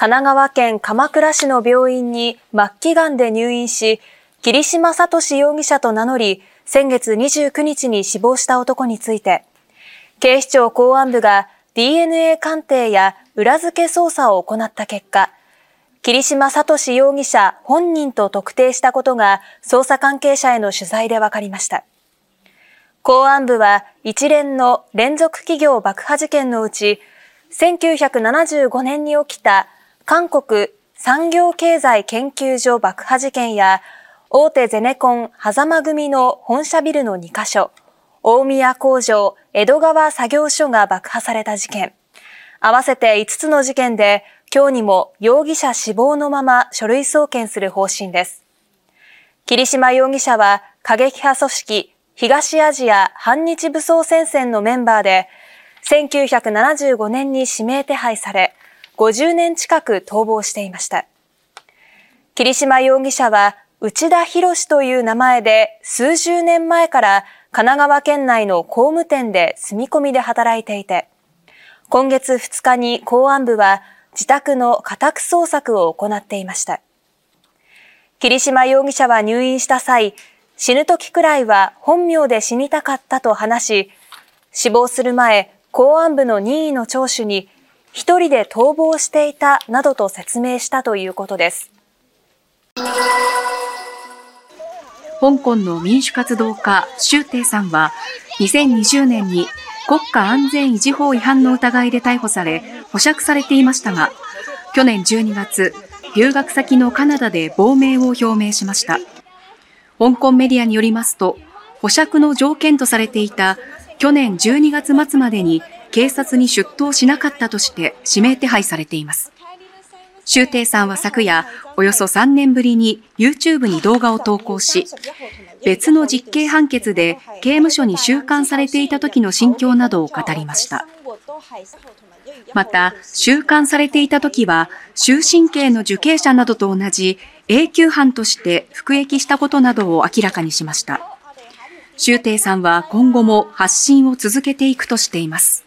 神奈川県鎌倉市の病院に末期癌で入院し、桐島聡容疑者と名乗り、先月29日に死亡した男について、警視庁公安部が DNA 鑑定や裏付け捜査を行った結果、桐島聡容疑者本人と特定したことが捜査関係者への取材で分かりました。公安部は一連の連続企業爆破事件のうち、1975年に起きた韓国産業経済研究所爆破事件や、大手ゼネコン狭間組の本社ビルの2カ所、大宮工場、江戸川作業所が爆破された事件、合わせて5つの事件で、今日にも容疑者死亡のまま書類送検する方針です。桐島容疑者は過激派組織東アジア反日武装戦線のメンバーで、1975年に指名手配され、50年近く逃亡していました。桐島容疑者は内田博という名前で数十年前から神奈川県内の工務店で住み込みで働いていて、今月2日に公安部は自宅の家宅捜索を行っていました。桐島容疑者は入院した際、死ぬ時くらいは本名で死にたかったと話し、死亡する前、公安部の任意の聴取に一人で逃亡していたなどと説明したということです。香港の民主活動家、周庭さんは、2020年に国家安全維持法違反の疑いで逮捕され、保釈されていましたが、去年12月、留学先のカナダで亡命を表明しました。香港メディアによりますと、保釈の条件とされていた去年12月末までに警察に出頭しなかったとして指名手配されています。周庭さんは昨夜、およそ3年ぶりに YouTube に動画を投稿し、別の実刑判決で刑務所に収監されていた時の心境などを語りました。また、収監されていた時は、終身刑の受刑者などと同じ永久犯として服役したことなどを明らかにしました。周庭さんは今後も発信を続けていくとしています。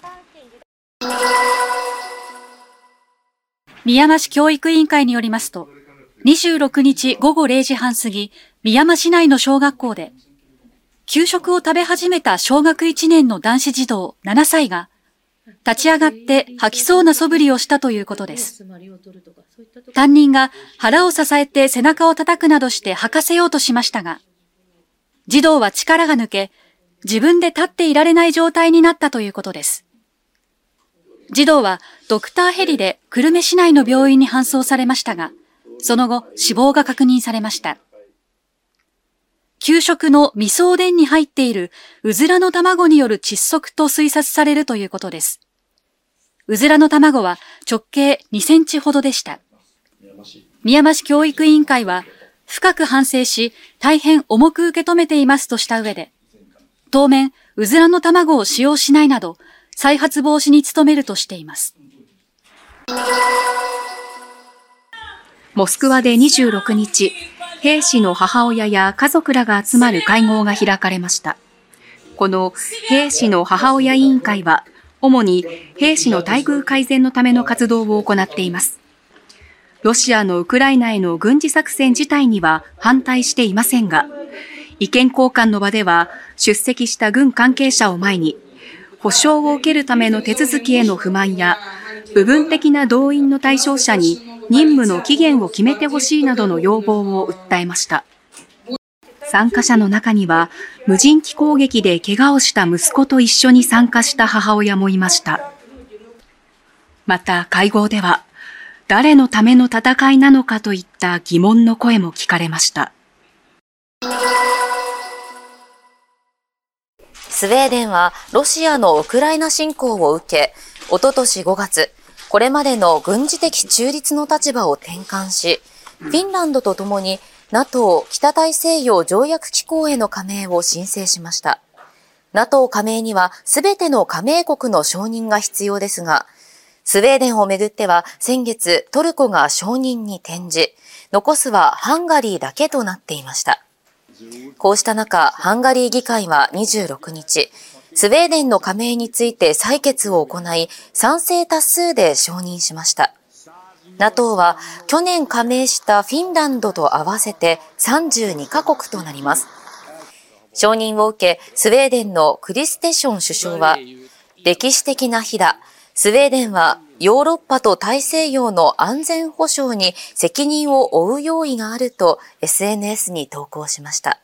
宮山市教育委員会によりますと、26日午後0時半過ぎ、宮山市内の小学校で、給食を食べ始めた小学1年の男子児童7歳が、立ち上がって吐きそうな素振りをしたということです。担任が腹を支えて背中を叩くなどして吐かせようとしましたが、児童は力が抜け、自分で立っていられない状態になったということです。児童はドクターヘリで久留米市内の病院に搬送されましたが、その後死亡が確認されました。給食の味噌おでんに入っているうずらの卵による窒息と推察されるということです。うずらの卵は直径2センチほどでした。宮山市教育委員会は深く反省し大変重く受け止めていますとした上で、当面うずらの卵を使用しないなど再発防止に努めるとしています。モスクワで26日、兵士の母親や家族らが集まる会合が開かれました。この兵士の母親委員会は、主に兵士の待遇改善のための活動を行っています。ロシアのウクライナへの軍事作戦自体には反対していませんが、意見交換の場では出席した軍関係者を前に保障を受けるための手続きへの不満や、部分的な動員の対象者に任務の期限を決めてほしいなどの要望を訴えました。参加者の中には、無人機攻撃で怪我をした息子と一緒に参加した母親もいました。また会合では、誰のための戦いなのかといった疑問の声も聞かれました。スウェーデンはロシアのウクライナ侵攻を受け、おととし5月、これまでの軍事的中立の立場を転換し、フィンランドとともに NATO 北大西洋条約機構への加盟を申請しました。NATO 加盟にはすべての加盟国の承認が必要ですが、スウェーデンをめぐっては先月トルコが承認に転じ、残すはハンガリーだけとなっていました。こうした中、ハンガリー議会は26日、スウェーデンの加盟について採決を行い、賛成多数で承認しました。NATO は去年加盟したフィンランドと合わせて32カ国となります。承認を受け、スウェーデンのクリステション首相は、歴史的な日だ。スウェーデンはヨーロッパと大西洋の安全保障に責任を負う用意があると SNS に投稿しました。